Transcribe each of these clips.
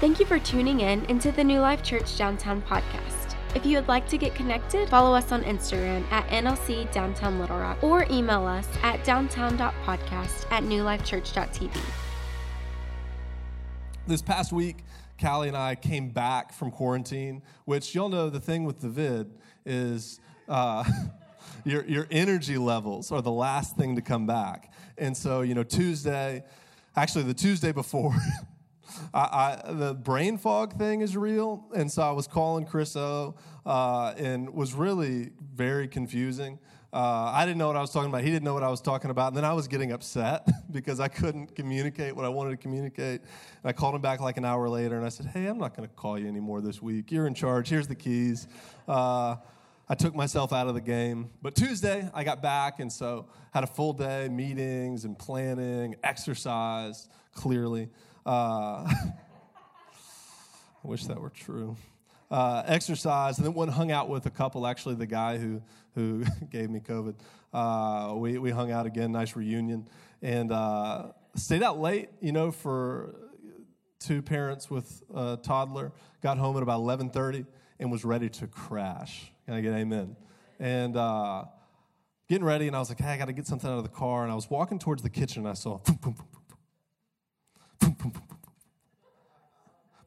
Thank you for tuning in into the New Life Church Downtown podcast. If you would like to get connected, follow us on Instagram at NLC Downtown Little Rock or email us at downtown.podcast at newlifechurch.tv. This past week, Callie and I came back from quarantine, which y'all know the thing with the vid is uh, your, your energy levels are the last thing to come back. And so, you know, Tuesday, actually the Tuesday before, I, I, the brain fog thing is real. And so I was calling Chris O uh, and was really very confusing. Uh, I didn't know what I was talking about. He didn't know what I was talking about. And then I was getting upset because I couldn't communicate what I wanted to communicate. And I called him back like an hour later and I said, Hey, I'm not going to call you anymore this week. You're in charge. Here's the keys. Uh, I took myself out of the game. But Tuesday, I got back, and so had a full day, meetings and planning, exercise, clearly. Uh, I wish that were true. Uh, exercise, and then went hung out with a couple. Actually, the guy who who gave me COVID. Uh, we we hung out again, nice reunion, and uh, stayed out late. You know, for two parents with a toddler. Got home at about eleven thirty and was ready to crash. Can I get amen? And uh, getting ready, and I was like, hey, I got to get something out of the car. And I was walking towards the kitchen, and I saw boom, boom, boom, boom, boom, boom, boom,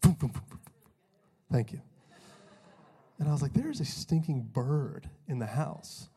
boom, boom, boom. Thank you. And I was like, there's a stinking bird in the house.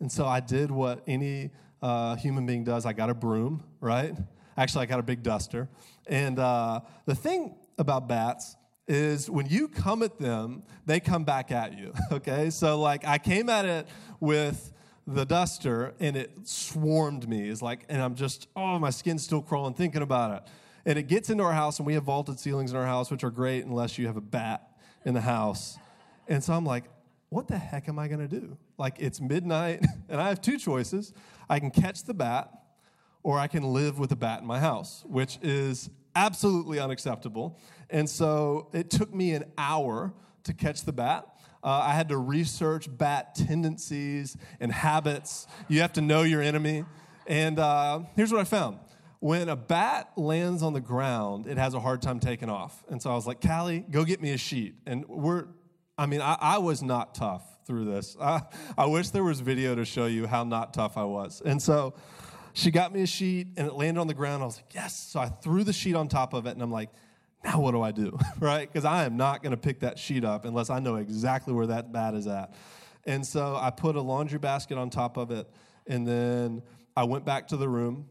And so I did what any uh, human being does. I got a broom, right? Actually, I got a big duster. And uh, the thing about bats is when you come at them, they come back at you. Okay? So, like, I came at it with the duster and it swarmed me. It's like, and I'm just, oh, my skin's still crawling thinking about it. And it gets into our house, and we have vaulted ceilings in our house, which are great unless you have a bat in the house. And so I'm like, what the heck am I going to do? Like, it's midnight, and I have two choices. I can catch the bat, or I can live with a bat in my house, which is absolutely unacceptable. And so it took me an hour to catch the bat. Uh, I had to research bat tendencies and habits. You have to know your enemy. And uh, here's what I found when a bat lands on the ground, it has a hard time taking off. And so I was like, Callie, go get me a sheet. And we're, I mean, I, I was not tough through this. I, I wish there was video to show you how not tough I was. And so she got me a sheet and it landed on the ground. I was like, yes. So I threw the sheet on top of it and I'm like, now what do I do? right? Because I am not going to pick that sheet up unless I know exactly where that bat is at. And so I put a laundry basket on top of it and then I went back to the room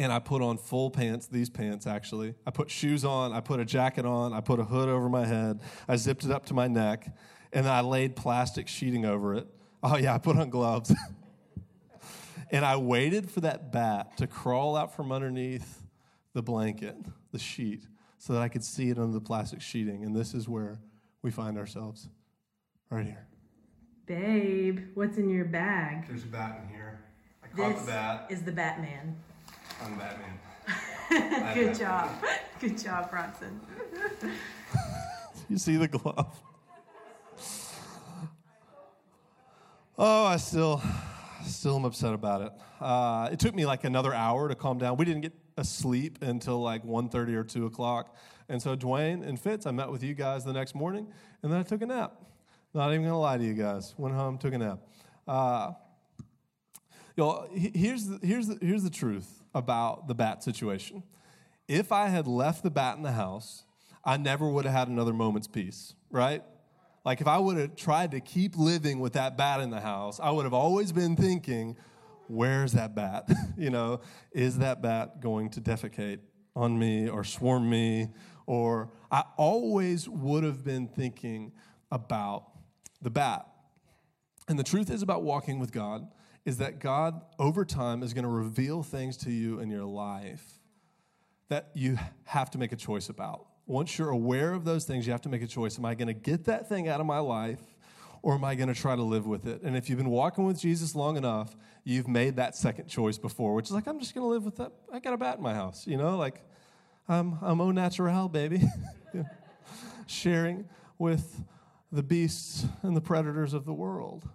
and I put on full pants, these pants actually. I put shoes on, I put a jacket on, I put a hood over my head, I zipped it up to my neck, and then I laid plastic sheeting over it. Oh, yeah, I put on gloves. And I waited for that bat to crawl out from underneath the blanket, the sheet, so that I could see it under the plastic sheeting. And this is where we find ourselves, right here. Babe, what's in your bag? There's a bat in here. I caught this the bat. is the Batman. I'm Batman. Good job. Good job, Bronson. you see the glove? Oh, I still still am upset about it. Uh, it took me like another hour to calm down. We didn't get asleep until like 1.30 or 2 o'clock. And so Dwayne and Fitz, I met with you guys the next morning, and then I took a nap. Not even going to lie to you guys. Went home, took a nap. Uh, y'all, here's the, here's, the, here's the truth about the bat situation. If I had left the bat in the house, I never would have had another moment's peace, right? Like if I would have tried to keep living with that bat in the house, I would have always been thinking, where's that bat? you know, is that bat going to defecate on me or swarm me? Or I always would have been thinking about the bat. And the truth is about walking with God is that God over time is going to reveal things to you in your life that you have to make a choice about once you're aware of those things, you have to make a choice. Am I going to get that thing out of my life or am I going to try to live with it? And if you've been walking with Jesus long enough, you've made that second choice before, which is like, I'm just going to live with that. I got a bat in my house, you know, like I'm, I'm au naturel, baby. Sharing with the beasts and the predators of the world.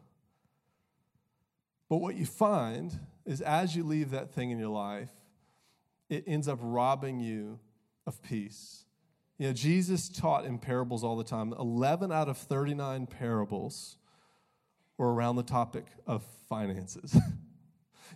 But what you find is as you leave that thing in your life, it ends up robbing you of peace You know, Jesus taught in parables all the time. 11 out of 39 parables were around the topic of finances. you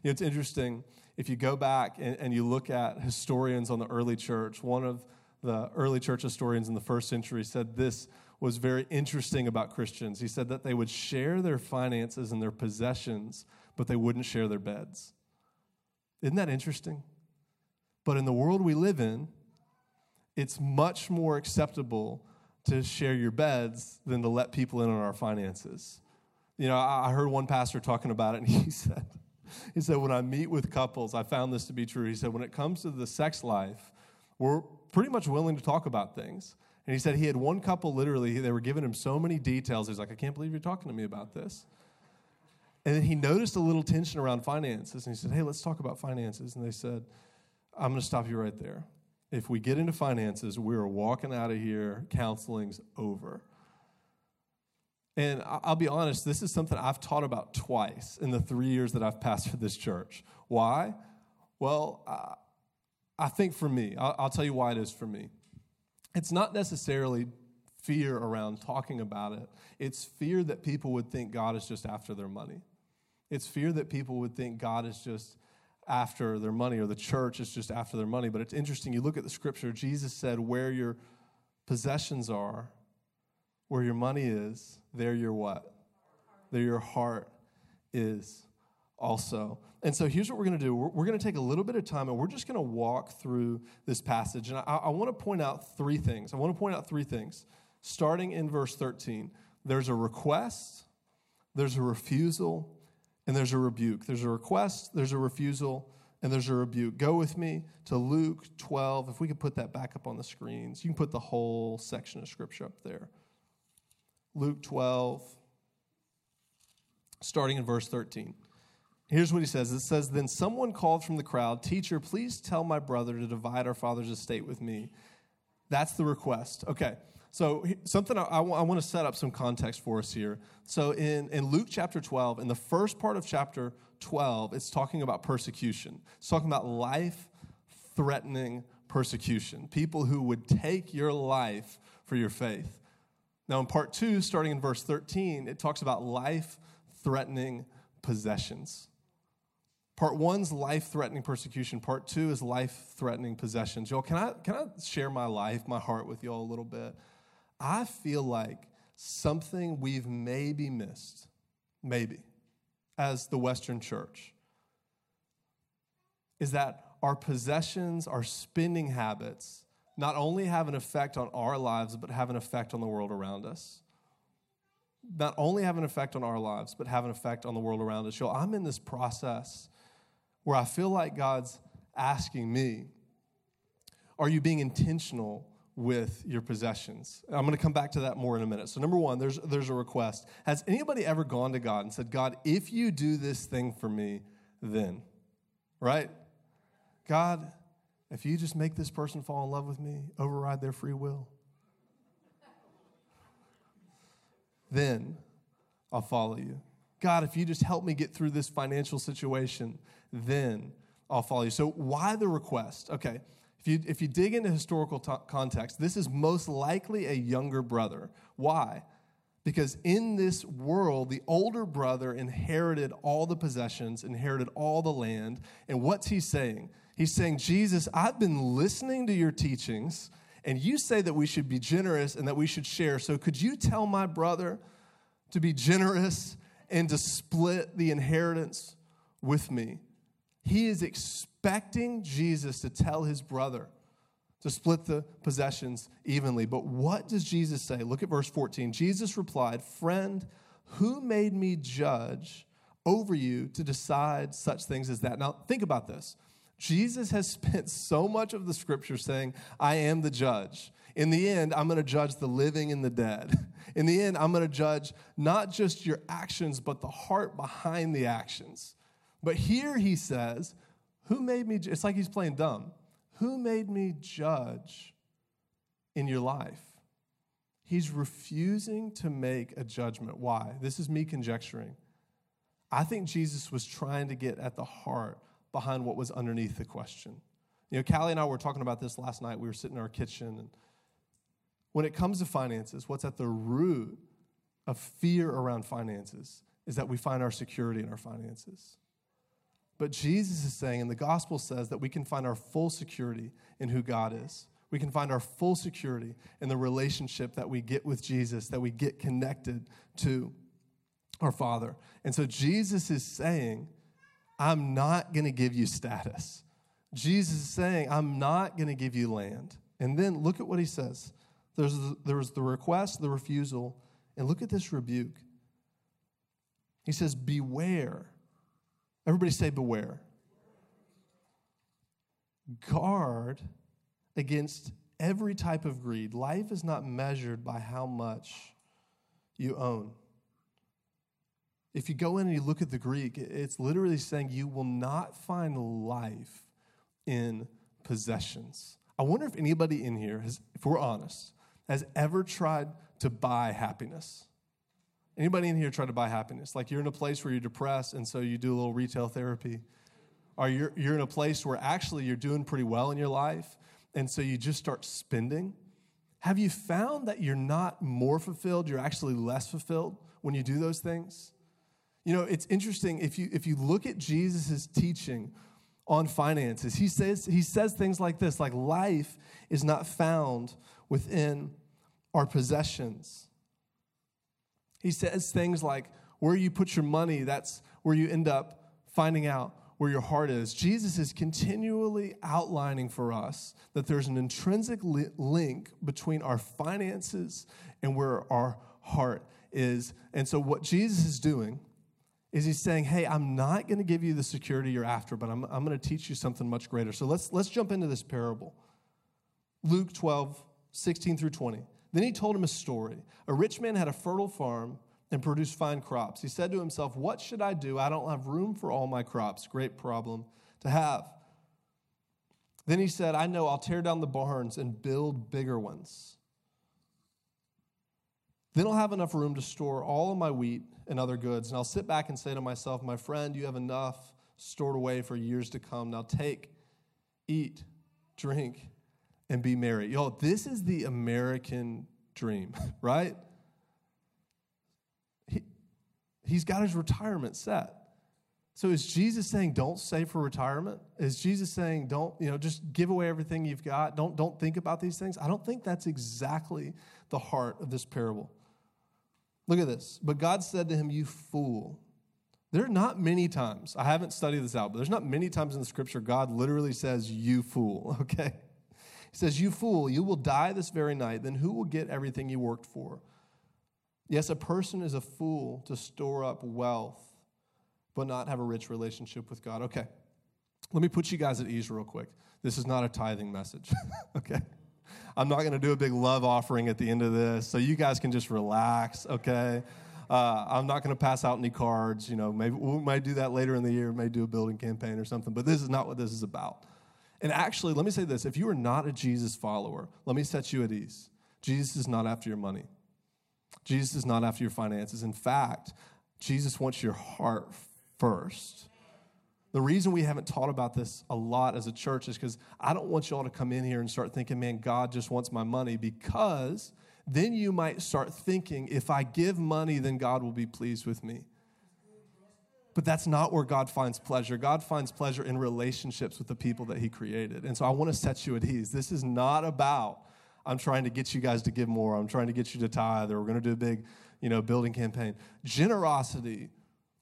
know, it's interesting. If you go back and, and you look at historians on the early church, one of the early church historians in the first century said this was very interesting about Christians. He said that they would share their finances and their possessions, but they wouldn't share their beds. Isn't that interesting? But in the world we live in, it's much more acceptable to share your beds than to let people in on our finances. You know, I heard one pastor talking about it, and he said, he said, when I meet with couples, I found this to be true. He said, when it comes to the sex life, we're pretty much willing to talk about things. And he said he had one couple literally, they were giving him so many details. He's like, I can't believe you're talking to me about this. And then he noticed a little tension around finances. And he said, Hey, let's talk about finances. And they said, I'm going to stop you right there. If we get into finances, we're walking out of here, counseling's over. And I'll be honest, this is something I've taught about twice in the three years that I've pastored this church. Why? Well, I think for me, I'll tell you why it is for me. It's not necessarily fear around talking about it, it's fear that people would think God is just after their money. It's fear that people would think God is just after their money or the church is just after their money. But it's interesting. You look at the scripture, Jesus said, Where your possessions are, where your money is, there your what? There your heart is also. And so here's what we're going to do we're, we're going to take a little bit of time and we're just going to walk through this passage. And I, I want to point out three things. I want to point out three things. Starting in verse 13, there's a request, there's a refusal, and there's a rebuke. There's a request, there's a refusal, and there's a rebuke. Go with me to Luke 12. If we could put that back up on the screens, you can put the whole section of scripture up there. Luke 12, starting in verse 13. Here's what he says it says, Then someone called from the crowd, Teacher, please tell my brother to divide our father's estate with me. That's the request. Okay. So, something I, I, want to set up some context for us here. So, in, in Luke chapter 12, in the first part of chapter 12, it's talking about persecution. It's talking about life threatening persecution, people who would take your life for your faith. Now, in part two, starting in verse 13, it talks about life threatening possessions. Part one's life threatening persecution. Part two is life threatening possessions. Y'all, can I, can I share my life, my heart with y'all a little bit? I feel like something we've maybe missed, maybe, as the Western church, is that our possessions, our spending habits, not only have an effect on our lives, but have an effect on the world around us. Not only have an effect on our lives, but have an effect on the world around us. Yo, I'm in this process where I feel like God's asking me, Are you being intentional with your possessions. I'm going to come back to that more in a minute. So, number one, there's, there's a request. Has anybody ever gone to God and said, God, if you do this thing for me, then, right? God, if you just make this person fall in love with me, override their free will, then I'll follow you. God, if you just help me get through this financial situation, then I'll follow you. So, why the request? Okay, if you, if you dig into historical t- context, this is most likely a younger brother. Why? Because in this world, the older brother inherited all the possessions, inherited all the land. And what's he saying? He's saying, Jesus, I've been listening to your teachings, and you say that we should be generous and that we should share. So could you tell my brother to be generous and to split the inheritance with me? He is expecting Jesus to tell his brother to split the possessions evenly. But what does Jesus say? Look at verse 14. Jesus replied, Friend, who made me judge over you to decide such things as that? Now, think about this. Jesus has spent so much of the scripture saying, I am the judge. In the end, I'm going to judge the living and the dead. In the end, I'm going to judge not just your actions, but the heart behind the actions. But here he says, Who made me? It's like he's playing dumb. Who made me judge in your life? He's refusing to make a judgment. Why? This is me conjecturing. I think Jesus was trying to get at the heart behind what was underneath the question. You know, Callie and I were talking about this last night. We were sitting in our kitchen and when it comes to finances, what's at the root of fear around finances is that we find our security in our finances. But Jesus is saying, and the gospel says, that we can find our full security in who God is. We can find our full security in the relationship that we get with Jesus, that we get connected to our Father. And so Jesus is saying, I'm not going to give you status. Jesus is saying, I'm not going to give you land. And then look at what he says. There's the, there's the request, the refusal, and look at this rebuke. He says, Beware. Everybody say, Beware. Guard against every type of greed. Life is not measured by how much you own. If you go in and you look at the Greek, it's literally saying you will not find life in possessions. I wonder if anybody in here, has, if we're honest, has ever tried to buy happiness. Anybody in here try to buy happiness? Like you're in a place where you're depressed and so you do a little retail therapy. Or you're, you're in a place where actually you're doing pretty well in your life and so you just start spending. Have you found that you're not more fulfilled, you're actually less fulfilled when you do those things? You know, it's interesting if you if you look at Jesus' teaching on finances, he says he says things like this, like life is not found within our possessions. He says things like, where you put your money, that's where you end up finding out where your heart is. Jesus is continually outlining for us that there's an intrinsic li- link between our finances and where our heart is. And so, what Jesus is doing is he's saying, Hey, I'm not going to give you the security you're after, but I'm, I'm going to teach you something much greater. So, let's, let's jump into this parable. Luke 12, 16 through 20. Then he told him a story. A rich man had a fertile farm and produced fine crops. He said to himself, What should I do? I don't have room for all my crops. Great problem to have. Then he said, I know I'll tear down the barns and build bigger ones. Then I'll have enough room to store all of my wheat and other goods. And I'll sit back and say to myself, My friend, you have enough stored away for years to come. Now take, eat, drink, and be merry. Yo, this is the American dream, right? He, he's got his retirement set. So is Jesus saying don't save for retirement? Is Jesus saying don't, you know, just give away everything you've got? Don't don't think about these things? I don't think that's exactly the heart of this parable. Look at this. But God said to him, "You fool." There are not many times, I haven't studied this out, but there's not many times in the scripture God literally says, You fool, okay? He says, You fool, you will die this very night. Then who will get everything you worked for? Yes, a person is a fool to store up wealth, but not have a rich relationship with God. Okay, let me put you guys at ease real quick. This is not a tithing message, okay? I'm not going to do a big love offering at the end of this, so you guys can just relax, okay? Uh, I'm not going to pass out any cards. You know, maybe we might do that later in the year. May do a building campaign or something. But this is not what this is about. And actually, let me say this if you are not a Jesus follower, let me set you at ease. Jesus is not after your money, Jesus is not after your finances. In fact, Jesus wants your heart first. The reason we haven't taught about this a lot as a church is because I don't want you all to come in here and start thinking, man, God just wants my money, because then you might start thinking, if I give money, then God will be pleased with me. But that's not where God finds pleasure. God finds pleasure in relationships with the people that He created. And so I want to set you at ease. This is not about, I'm trying to get you guys to give more. I'm trying to get you to tithe, or we're going to do a big, you know, building campaign. Generosity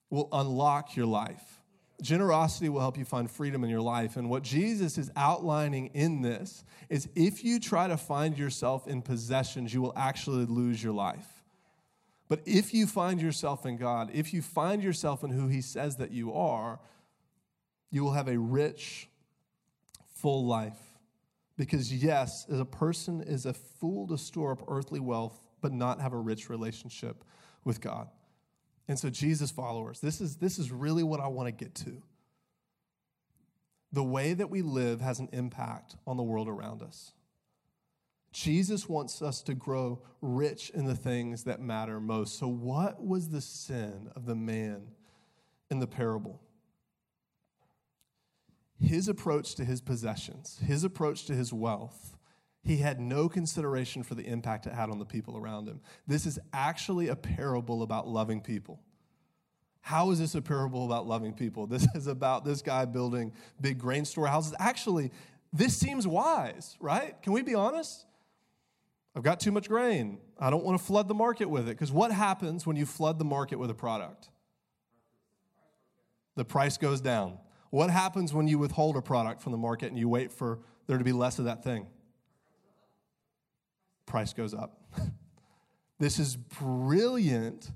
will unlock your life. Generosity will help you find freedom in your life. And what Jesus is outlining in this is if you try to find yourself in possessions, you will actually lose your life. But if you find yourself in God, if you find yourself in who He says that you are, you will have a rich, full life. Because, yes, as a person is a fool to store up earthly wealth, but not have a rich relationship with God. And so, Jesus followers, this is, this is really what I want to get to. The way that we live has an impact on the world around us. Jesus wants us to grow rich in the things that matter most. So, what was the sin of the man in the parable? His approach to his possessions, his approach to his wealth, He had no consideration for the impact it had on the people around him. This is actually a parable about loving people. How is this a parable about loving people? This is about this guy building big grain storehouses. Actually, this seems wise, right? Can we be honest? I've got too much grain. I don't want to flood the market with it. Because what happens when you flood the market with a product? The price goes down. What happens when you withhold a product from the market and you wait for there to be less of that thing? Price goes up. this is brilliant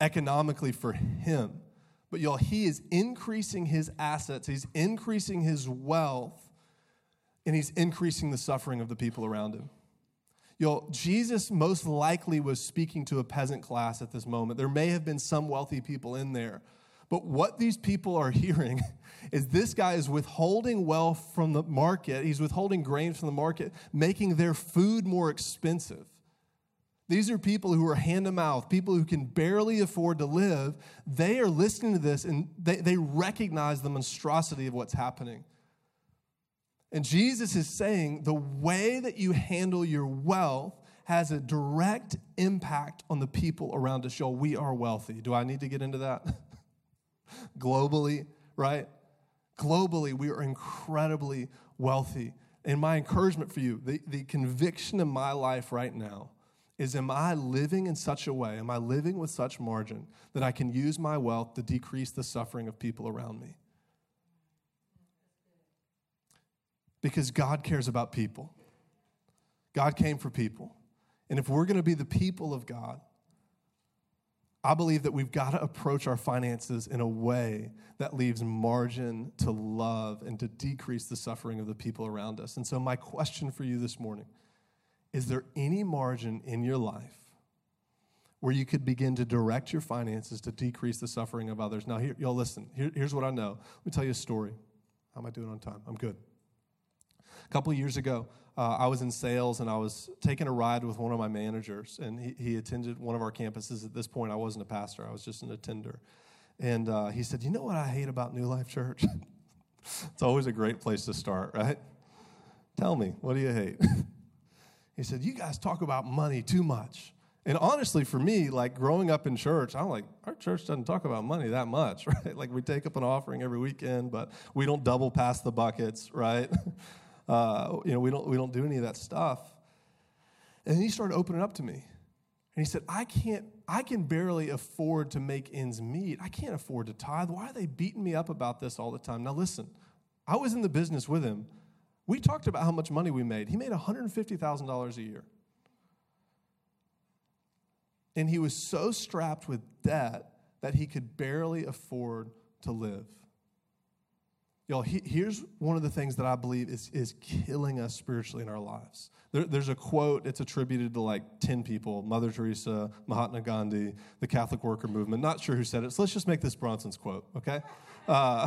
economically for him. But y'all, he is increasing his assets, he's increasing his wealth, and he's increasing the suffering of the people around him. Y'all, Jesus most likely was speaking to a peasant class at this moment. There may have been some wealthy people in there. But what these people are hearing is this guy is withholding wealth from the market. He's withholding grain from the market, making their food more expensive. These are people who are hand to mouth, people who can barely afford to live. They are listening to this and they, they recognize the monstrosity of what's happening. And Jesus is saying the way that you handle your wealth has a direct impact on the people around us. Y'all, we are wealthy. Do I need to get into that? Globally, right? Globally, we are incredibly wealthy. And my encouragement for you, the, the conviction in my life right now, is am I living in such a way, am I living with such margin that I can use my wealth to decrease the suffering of people around me? Because God cares about people. God came for people. And if we're going to be the people of God, I believe that we've got to approach our finances in a way that leaves margin to love and to decrease the suffering of the people around us. And so, my question for you this morning is there any margin in your life where you could begin to direct your finances to decrease the suffering of others? Now, here, y'all listen. Here, here's what I know. Let me tell you a story. How am I doing on time? I'm good. A couple years ago, uh, I was in sales and I was taking a ride with one of my managers, and he, he, attended one of our campuses. At this point, I wasn't a pastor, I was just an attender. And uh, he said, You know what I hate about New Life Church? it's always a great place to start, right? Tell me, what do you hate? He said, You guys talk about money too much. And honestly, for me, like growing up in church, I'm like, our church doesn't talk about money that much, right? Like we take up an offering every weekend, but we don't double pass the buckets, right? Uh, you know, we don't we don't do any of that stuff. And then he started opening up to me, and he said, I can't, I can barely afford to make ends meet. I can't afford to tithe. Why are they beating me up about this all the time? Now listen, I was in the business with him we talked about how much money we made. He made $150,000 a year. And he was so strapped with debt that he could barely afford to live. Y'all, he, here's one of the things that I believe is, is killing us spiritually in our lives. There, there's a quote, it's attributed to like 10 people Mother Teresa, Mahatma Gandhi, the Catholic worker movement. Not sure who said it, so let's just make this Bronson's quote, okay? Uh,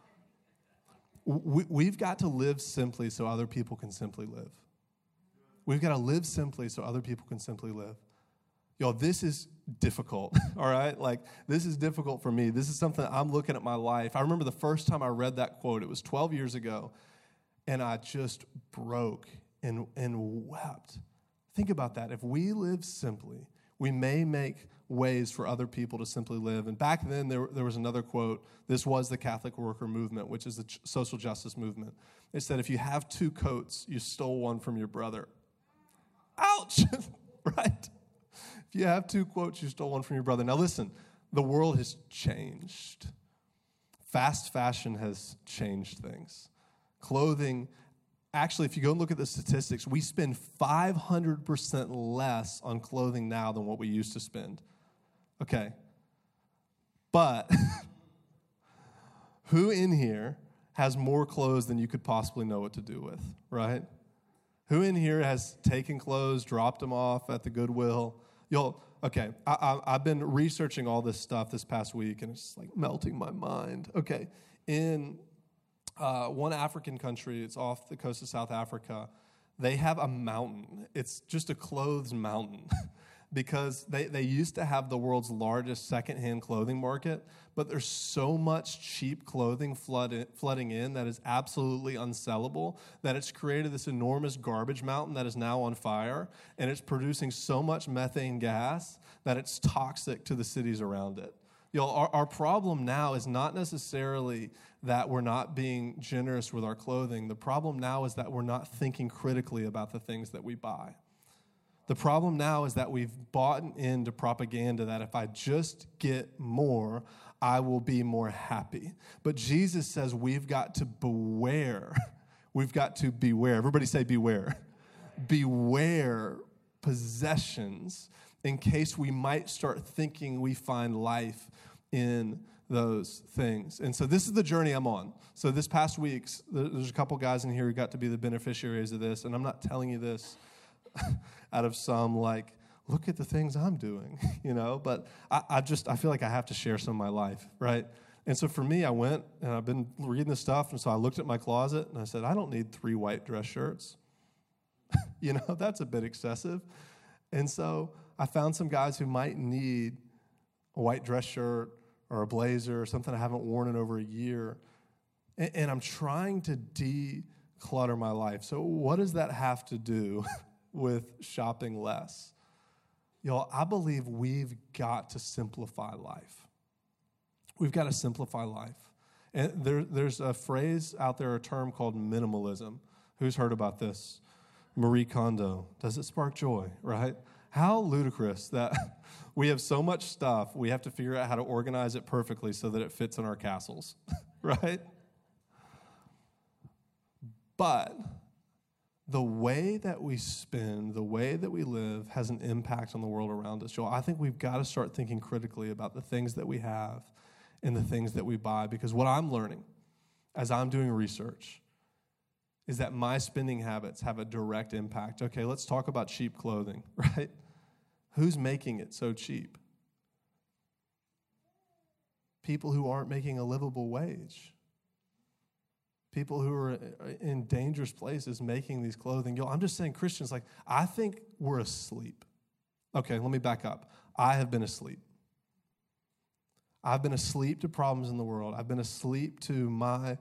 we, have got to live simply so other people can simply live. We've got to live simply so other people can simply live. Y'all, this is difficult, all right? Like, this is difficult for me. This is something I'm looking at my life. I remember the first time I read that quote, it was 12 years ago, and I just broke and, and wept. Think about that. If we live simply, we may make ways for other people to simply live. And back then, there, there was another quote. This was the Catholic worker movement, which is the ch- social justice movement. It said, if you have two coats, you stole one from your brother. Ouch! right? If you have two quotes, you stole one from your brother. Now, listen, the world has changed. Fast fashion has changed things. Clothing actually, if you go and look at the statistics, we spend 500% less on clothing now than what we used to spend. Okay. But who in here has more clothes than you could possibly know what to do with, right? Who in here has taken clothes, dropped them off at the Goodwill? You'll, okay, I, have been researching all this stuff this past week and it's like melting my mind. Okay, in uh, one African country, it's off the coast of South Africa, they have a mountain. It's just a clothes mountain because they, they used to have the world's largest secondhand clothing market, but there's so much cheap clothing flood, flooding in that is absolutely unsellable that it's created this enormous garbage mountain that is now on fire, and it's producing so much methane gas that it's toxic to the cities around it. Know, our, our problem now is not necessarily that we're not being generous with our clothing. The problem now is that we're not thinking critically about the things that we buy. The problem now is that we've bought into propaganda that if I just get more, I will be more happy. But Jesus says we've got to beware. We've got to beware. Everybody say beware. Beware possessions in case we might start thinking we find life in those things. And so this is the journey I'm on. So this past weeks, there's a couple guys in here who got to be the beneficiaries of this, and I'm not telling you this out of some like, look at the things I'm doing, you know. But I, I, just I feel like I have to share some of my life, right? And so for me, I went and I've been reading this stuff, and so I looked at my closet and I said, I don't need three white dress shirts. you know, that's a bit excessive. And so I found some guys who might need a white dress shirt or a blazer or something I haven't worn in over a year. And, and I'm trying to declutter my life. So, what does that have to do with shopping less. Y'all, I believe we've got to simplify life. We've got to simplify life. And there, there's a phrase out there, a term called minimalism. Who's heard about this? Marie Kondo. Does it spark joy, right? How ludicrous that we have so much stuff, we have to figure out how to organize it perfectly so that it fits in our castles, right? But the way that we spend, the way that we live has an impact on the world around us. Joel, I think we've got to start thinking critically about the things that we have and the things that we buy because what I'm learning as I'm doing research is that my spending habits have a direct impact. Okay, let's talk about cheap clothing, right? Who's making it so cheap? People who aren't making a livable wage people who are uh, in dangerous places making these clothing. Yo, I'm just saying, Christians, like, I think we're asleep. Okay, let me back up. I have been asleep. I've been asleep to problems in the world. I've been asleep to my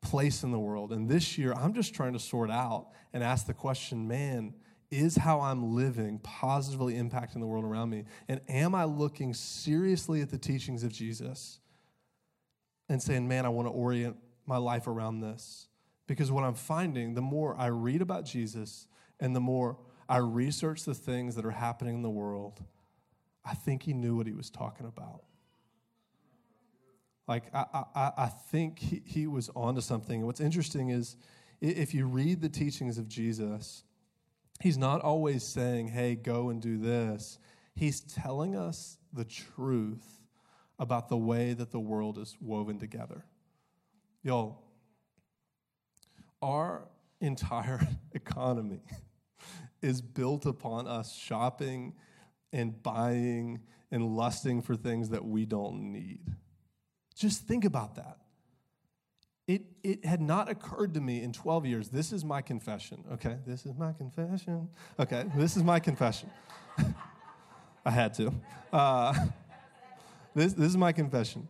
place in the world. And this year, I'm just trying to sort out and ask the question man, is how I'm living positively impacting the world around me? And am I looking seriously at the teachings of Jesus and saying, man, I want to orient my life around this. Because what I'm finding, the more I read about Jesus and the more I research the things that are happening in the world, I think he knew what he was talking about. Like, I, I, I think he, he was onto something. what's interesting is if you read the teachings of Jesus, he's not always saying, hey, go and do this. He's telling us the truth about the way that the world is woven together. Y'all, our entire economy is built upon us shopping and buying and lusting for things that we don't need. Just think about that. It, it had not occurred to me in 12 years. This is my confession, okay? This is my confession. Okay, this is my confession. I had to. Uh, this, this is my confession.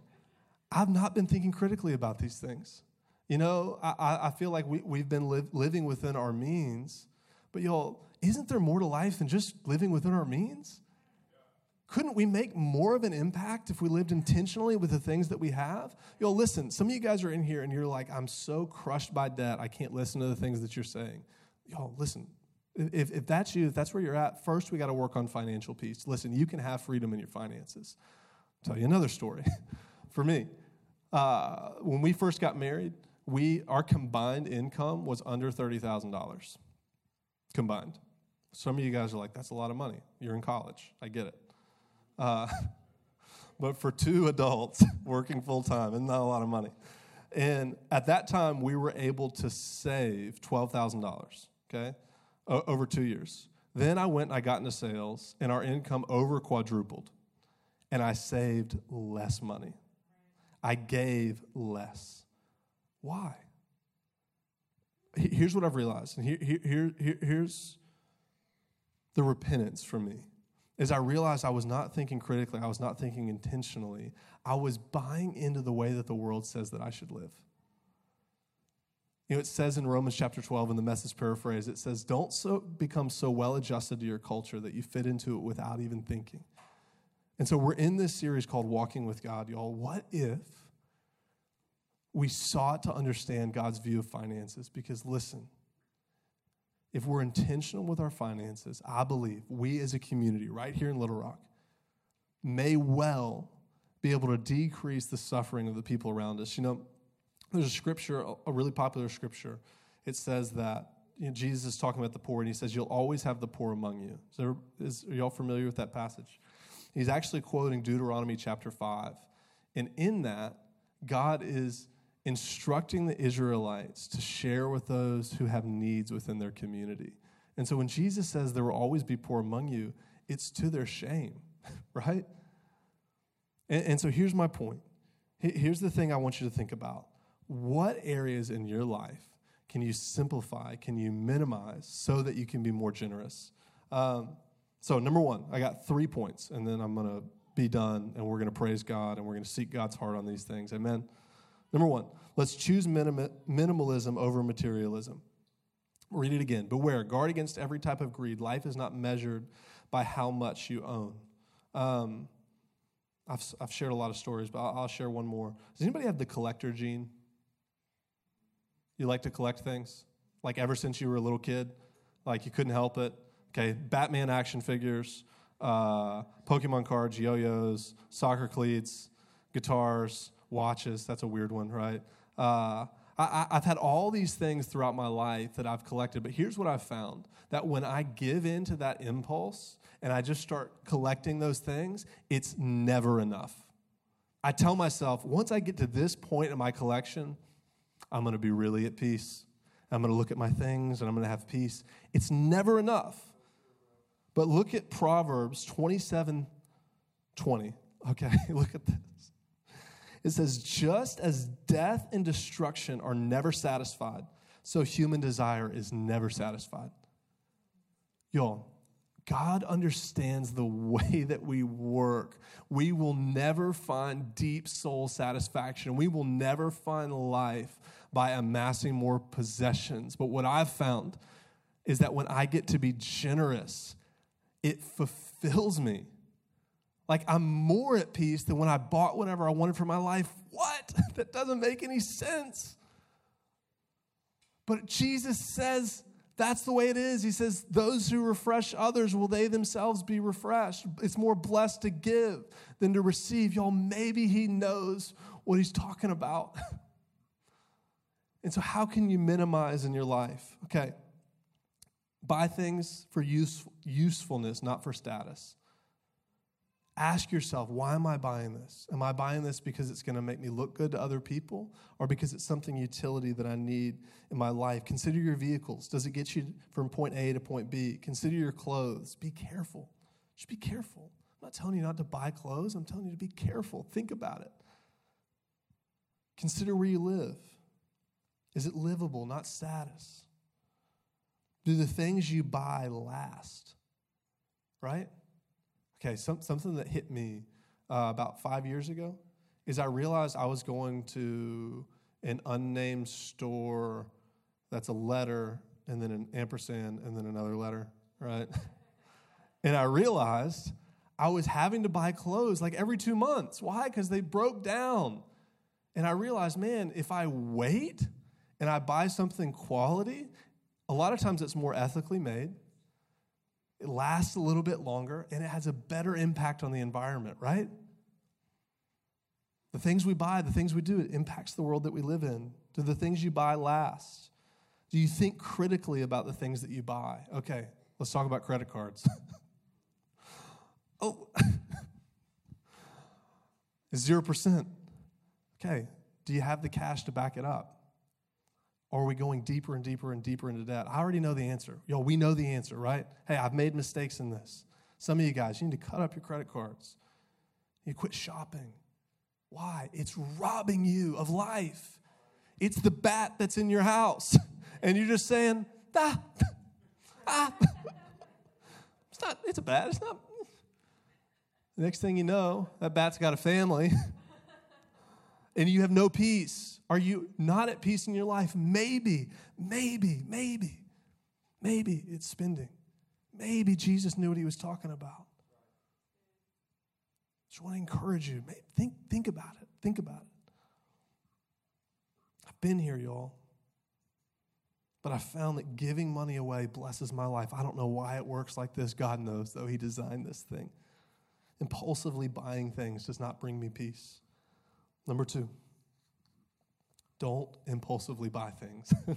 I've not been thinking critically about these things. You know, I, I feel like we, we've been live, living within our means, but y'all, isn't there more to life than just living within our means? Couldn't we make more of an impact if we lived intentionally with the things that we have? Yo, listen, some of you guys are in here and you're like, I'm so crushed by debt, I can't listen to the things that you're saying. Y'all, listen, if, if that's you, if that's where you're at, first we got to work on financial peace. Listen, you can have freedom in your finances. I'll tell you another story. For me, uh, when we first got married, we our combined income was under thirty thousand dollars combined. Some of you guys are like, "That's a lot of money." You're in college. I get it. Uh, but for two adults working full time, isn't a lot of money? And at that time, we were able to save twelve thousand dollars. Okay, o- over two years. Then I went and I got into sales, and our income over quadrupled, and I saved less money. I gave less. Why? Here's what I've realized, and here, here, here, here's the repentance for me. is I realized I was not thinking critically, I was not thinking intentionally. I was buying into the way that the world says that I should live. You know, it says in Romans chapter 12 in the message paraphrase, it says, Don't so become so well adjusted to your culture that you fit into it without even thinking. And so we're in this series called Walking with God, y'all. What if we sought to understand God's view of finances? Because listen, if we're intentional with our finances, I believe we as a community right here in Little Rock may well be able to decrease the suffering of the people around us. You know, there's a scripture, a really popular scripture. It says that you know, Jesus is talking about the poor, and he says, You'll always have the poor among you. So, is are y'all familiar with that passage? He's actually quoting Deuteronomy chapter 5. And in that, God is instructing the Israelites to share with those who have needs within their community. And so when Jesus says there will always be poor among you, it's to their shame, right? And, and so here's my point. Here's the thing I want you to think about what areas in your life can you simplify, can you minimize so that you can be more generous? Um, so, number one, I got three points, and then I'm going to be done, and we're going to praise God, and we're going to seek God's heart on these things. Amen. Number one, let's choose minim- minimalism over materialism. Read it again. Beware, guard against every type of greed. Life is not measured by how much you own. Um, I've, I've shared a lot of stories, but I'll, I'll share one more. Does anybody have the collector gene? You like to collect things? Like ever since you were a little kid? Like you couldn't help it? Okay, Batman action figures, uh, Pokemon cards, yo yo's, soccer cleats, guitars, watches. That's a weird one, right? Uh, I, have had all these things throughout my life that I've collected, but here's what I've found that when I give in to that impulse and I just start collecting those things, it's never enough. I tell myself, once I get to this point in my collection, I'm going to be really at peace. I'm going to look at my things and I'm going to have peace. It's never enough. But look at Proverbs 27 20. Okay, look at this. It says, just as death and destruction are never satisfied, so human desire is never satisfied. Y'all, God understands the way that we work. We will never find deep soul satisfaction. We will never find life by amassing more possessions. But what I've found is that when I get to be generous, it fulfills me. Like I'm more at peace than when I bought whatever I wanted for my life. What? That doesn't make any sense. But Jesus says that's the way it is. He says, Those who refresh others, will they themselves be refreshed? It's more blessed to give than to receive. Y'all, maybe He knows what He's talking about. And so, how can you minimize in your life? Okay, buy things for use, usefulness, not for status. Ask yourself, why am I buying this? Am I buying this because it's going to make me look good to other people or because it's something utility that I need in my life? Consider your vehicles. Does it get you from point A to point B? Consider your clothes. Be careful. Just be careful. I'm not telling you not to buy clothes, I'm telling you to be careful. Think about it. Consider where you live. Is it livable, not status? Do the things you buy last? Right? Okay, some, something that hit me uh, about five years ago is I realized I was going to an unnamed store that's a letter and then an ampersand and then another letter, right? and I realized I was having to buy clothes like every two months. Why? Because they broke down. And I realized, man, if I wait, and I buy something quality, a lot of times it's more ethically made. It lasts a little bit longer and it has a better impact on the environment, right? The things we buy, the things we do, it impacts the world that we live in. Do the things you buy last? Do you think critically about the things that you buy? Okay, let's talk about credit cards. oh, 0%. Okay, do you have the cash to back it up? Or are we going deeper and deeper and deeper into debt? I already know the answer. Yo, we know the answer, right? Hey, I've made mistakes in this. Some of you guys, you need to cut up your credit cards. You quit shopping. Why? It's robbing you of life. It's the bat that's in your house. And you're just saying, ah, ah. It's not, it's a bat. It's not, The next thing you know, that bat's got a family and you have no peace. Are you not at peace in your life? Maybe, maybe, maybe, maybe it's spending. Maybe Jesus knew what he was talking about. Just want to encourage you. Think, think about it. Think about it. I've been here, y'all. But I found that giving money away blesses my life. I don't know why it works like this. God knows, though. He designed this thing. Impulsively buying things does not bring me peace. Number two, don't impulsively buy things.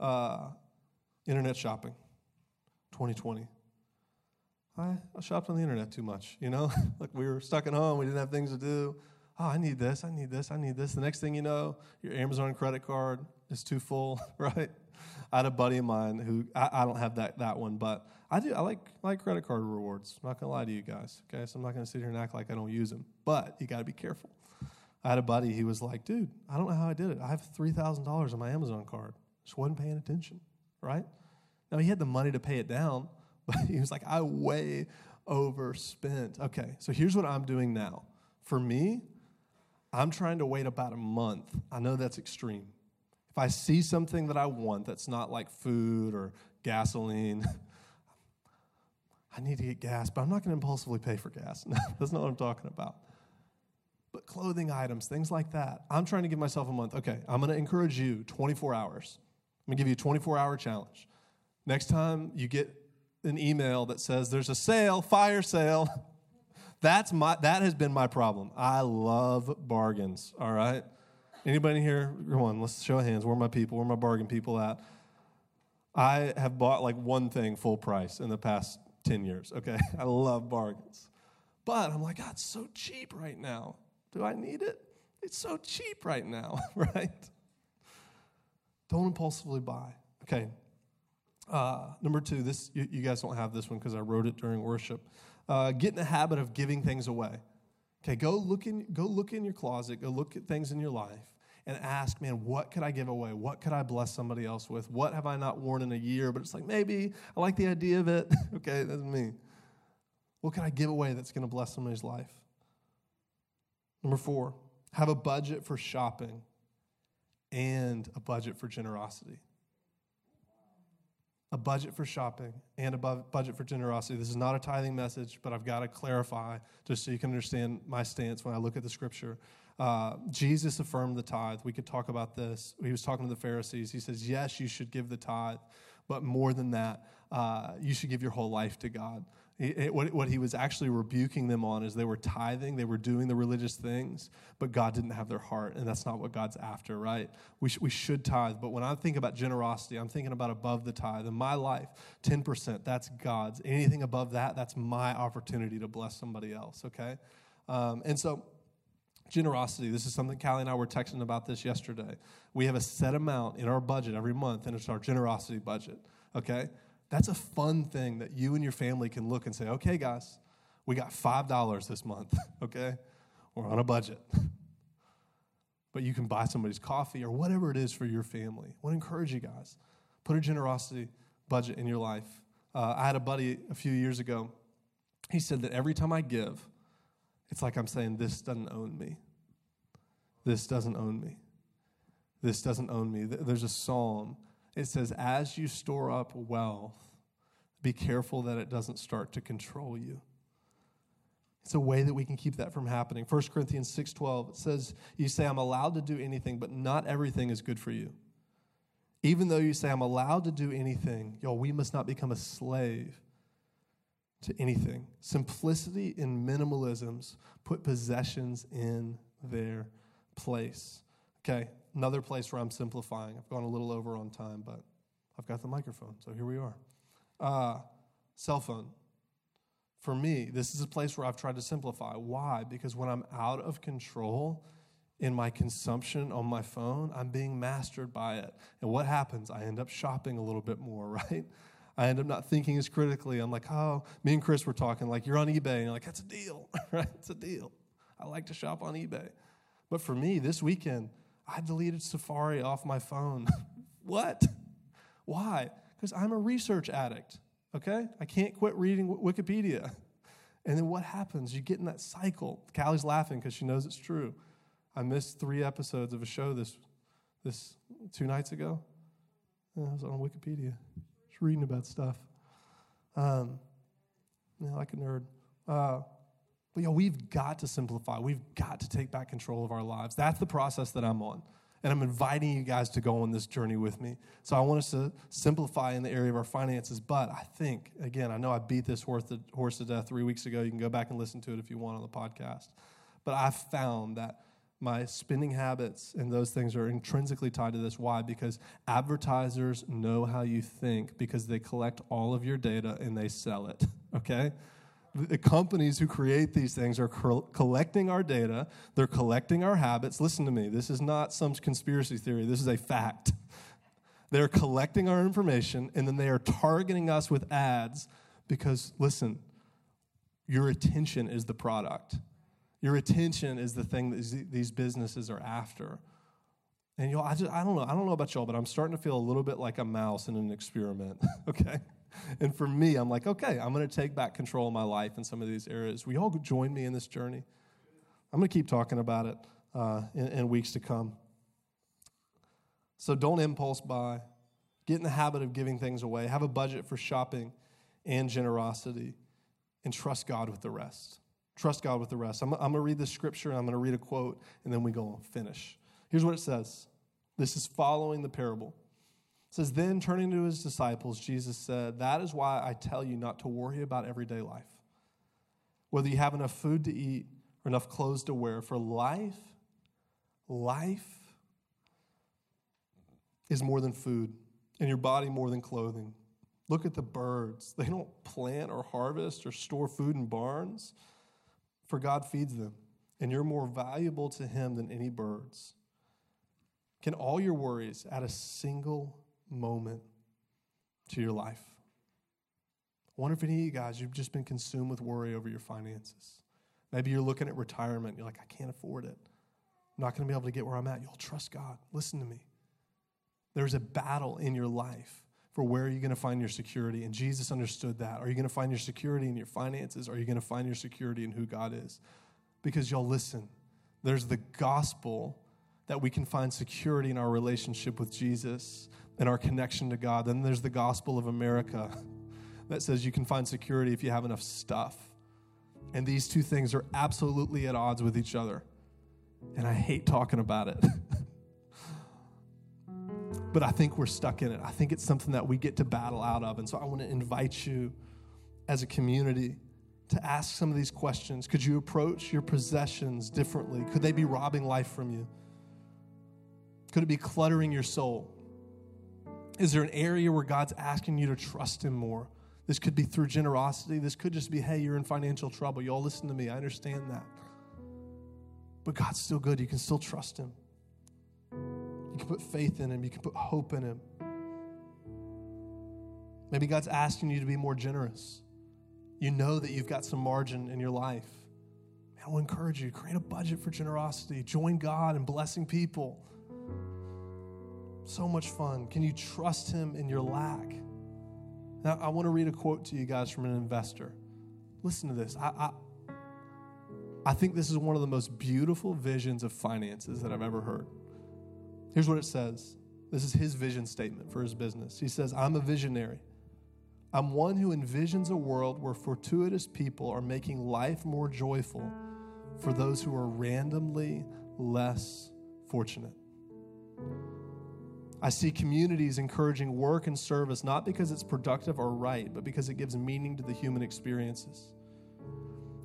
uh, internet shopping, 2020. I, I shopped on the internet too much, you know? like we were stuck at home, we didn't have things to do. Oh, I need this, I need this, I need this. The next thing you know, your Amazon credit card is too full, right? I had a buddy of mine who I, I, don't have that that one, but I do. I like like credit card rewards. I'm not gonna lie to you guys. Okay, so I'm not gonna sit here and act like I don't use them. But you got to be careful. I had a buddy. He was like, "Dude, I don't know how I did it. I have three thousand dollars on my Amazon card. Just wasn't paying attention, right? Now he had the money to pay it down, but he was like, I way overspent. Okay, so here's what I'm doing now. For me, I'm trying to wait about a month. I know that's extreme. If I see something that I want that's not like food or gasoline, I need to get gas, but I'm not going to impulsively pay for gas. that's not what I'm talking about. But clothing items, things like that. I'm trying to give myself a month. Okay, I'm going to encourage you 24 hours. I'm going to give you a 24 hour challenge. Next time you get an email that says there's a sale, fire sale, that's my that has been my problem. I love bargains, all right? Anybody here? Come on, let's show hands. Where my people? Where my bargain people at? I have bought like one thing full price in the past 10 years, okay? I love bargains. But I'm like, God, it's so cheap right now. Do I need it? It's so cheap right now, right? Don't impulsively buy. Okay. Uh, number two, this you, you, guys don't have this one because I wrote it during worship. Uh, get in the habit of giving things away. Okay, go look in go look in your closet, go look at things in your life, and ask, man, what could I give away? What could I bless somebody else with? What have I not worn in a year? But it's like, maybe I like the idea of it. okay, that's me. What can I give away that's going to bless somebody's life? Number four, have a budget for shopping and a budget for generosity. A budget for shopping and a budget for generosity. This is not a tithing message, but I've got to clarify just so you can understand my stance when I look at the scripture. Uh, Jesus affirmed the tithe. We could talk about this. He was talking to the Pharisees. He says, Yes, you should give the tithe, but more than that, uh, you should give your whole life to God. It, what, what he was actually rebuking them on is they were tithing, they were doing the religious things, but God didn't have their heart, and that's not what God's after, right? We, sh- we should tithe, but when I think about generosity, I'm thinking about above the tithe. In my life, 10%, that's God's. Anything above that, that's my opportunity to bless somebody else, okay? Um, and so, generosity, this is something Callie and I were texting about this yesterday. We have a set amount in our budget every month, and it's our generosity budget, okay? That's a fun thing that you and your family can look and say, okay, guys, we got $5 this month, okay? We're on a budget. but you can buy somebody's coffee or whatever it is for your family. I want to encourage you guys. Put a generosity budget in your life. Uh, I had a buddy a few years ago. He said that every time I give, it's like I'm saying, This doesn't own me. This doesn't own me. This doesn't own me. There's a psalm it says, as you store up wealth, be careful that it doesn't start to control you. It's a way that we can keep that from happening. 1 Corinthians 6:12 it says you say I'm allowed to do anything but not everything is good for you. Even though you say I'm allowed to do anything, y'all we must not become a slave to anything. Simplicity and minimalisms put possessions in their place. Okay, another place where I'm simplifying. I've gone a little over on time, but I've got the microphone, so here we are. Uh, cell phone. For me, this is a place where I've tried to simplify. Why? Because when I'm out of control in my consumption on my phone, I'm being mastered by it. And what happens? I end up shopping a little bit more, right? I end up not thinking as critically. I'm like, oh, me and Chris were talking, like, you're on eBay. And you're like, that's a deal, right? It's a deal. I like to shop on eBay. But for me, this weekend, I deleted Safari off my phone. what? Why? Because I'm a research addict, okay? I can't quit reading Wikipedia. And then what happens? You get in that cycle. Callie's laughing because she knows it's true. I missed three episodes of a show this, this two nights ago. I was on Wikipedia, just reading about stuff. Um, yeah, like a nerd. Uh, but yeah, we've got to simplify. We've got to take back control of our lives. That's the process that I'm on. And I'm inviting you guys to go on this journey with me. So I want us to simplify in the area of our finances. But I think, again, I know I beat this horse to, horse to death three weeks ago. You can go back and listen to it if you want on the podcast. But I've found that my spending habits and those things are intrinsically tied to this. Why? Because advertisers know how you think because they collect all of your data and they sell it. Okay? The companies who create these things are collecting our data, they're collecting our habits. Listen to me, this is not some conspiracy theory, this is a fact. They're collecting our information and then they are targeting us with ads because, listen, your attention is the product. Your attention is the thing that these businesses are after. And y'all, I just I don't know, I don't know about y'all, but I'm starting to feel a little bit like a mouse in an experiment. okay? And for me, I'm like, okay, I'm going to take back control of my life in some of these areas. Will you all join me in this journey? I'm going to keep talking about it uh, in, in weeks to come. So don't impulse buy. Get in the habit of giving things away. Have a budget for shopping and generosity, and trust God with the rest. Trust God with the rest. I'm, I'm going to read the scripture and I'm going to read a quote, and then we go finish. Here's what it says this is following the parable. It says, Then turning to his disciples, Jesus said, That is why I tell you not to worry about everyday life, whether you have enough food to eat or enough clothes to wear. For life, life is more than food, and your body more than clothing. Look at the birds. They don't plant or harvest or store food in barns, for God feeds them, and you're more valuable to Him than any birds. Can all your worries add a single moment to your life. I wonder if any of you guys, you've just been consumed with worry over your finances. Maybe you're looking at retirement. You're like, I can't afford it. I'm not going to be able to get where I'm at. You'll trust God. Listen to me. There's a battle in your life for where are you going to find your security. And Jesus understood that. Are you going to find your security in your finances? Are you going to find your security in who God is? Because y'all listen, there's the gospel that we can find security in our relationship with Jesus and our connection to God. Then there's the gospel of America that says you can find security if you have enough stuff. And these two things are absolutely at odds with each other. And I hate talking about it. but I think we're stuck in it. I think it's something that we get to battle out of. And so I want to invite you as a community to ask some of these questions. Could you approach your possessions differently? Could they be robbing life from you? Could it be cluttering your soul? Is there an area where God's asking you to trust Him more? This could be through generosity. This could just be, hey, you're in financial trouble. Y'all listen to me. I understand that. But God's still good. You can still trust Him. You can put faith in Him, you can put hope in Him. Maybe God's asking you to be more generous. You know that you've got some margin in your life. I will encourage you create a budget for generosity, join God in blessing people. So much fun. Can you trust Him in your lack? Now, I want to read a quote to you guys from an investor. Listen to this. I, I, I think this is one of the most beautiful visions of finances that I've ever heard. Here's what it says this is his vision statement for his business. He says, I'm a visionary. I'm one who envisions a world where fortuitous people are making life more joyful for those who are randomly less fortunate. I see communities encouraging work and service not because it's productive or right, but because it gives meaning to the human experiences.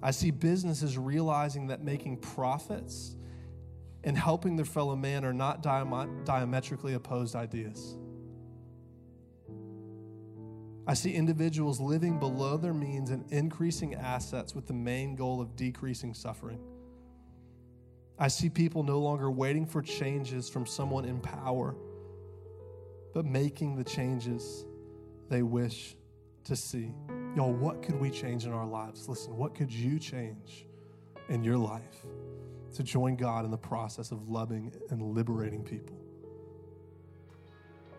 I see businesses realizing that making profits and helping their fellow man are not diametrically opposed ideas. I see individuals living below their means and increasing assets with the main goal of decreasing suffering. I see people no longer waiting for changes from someone in power but making the changes they wish to see. Y'all, what could we change in our lives? Listen, what could you change in your life to join God in the process of loving and liberating people?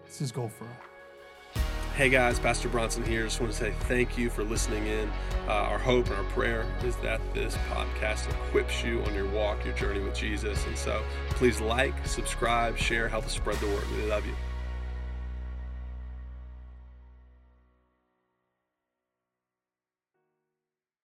It's his goal for us. Hey guys, Pastor Bronson here. Just want to say thank you for listening in. Uh, our hope and our prayer is that this podcast equips you on your walk, your journey with Jesus. And so please like, subscribe, share, help us spread the word. We love you.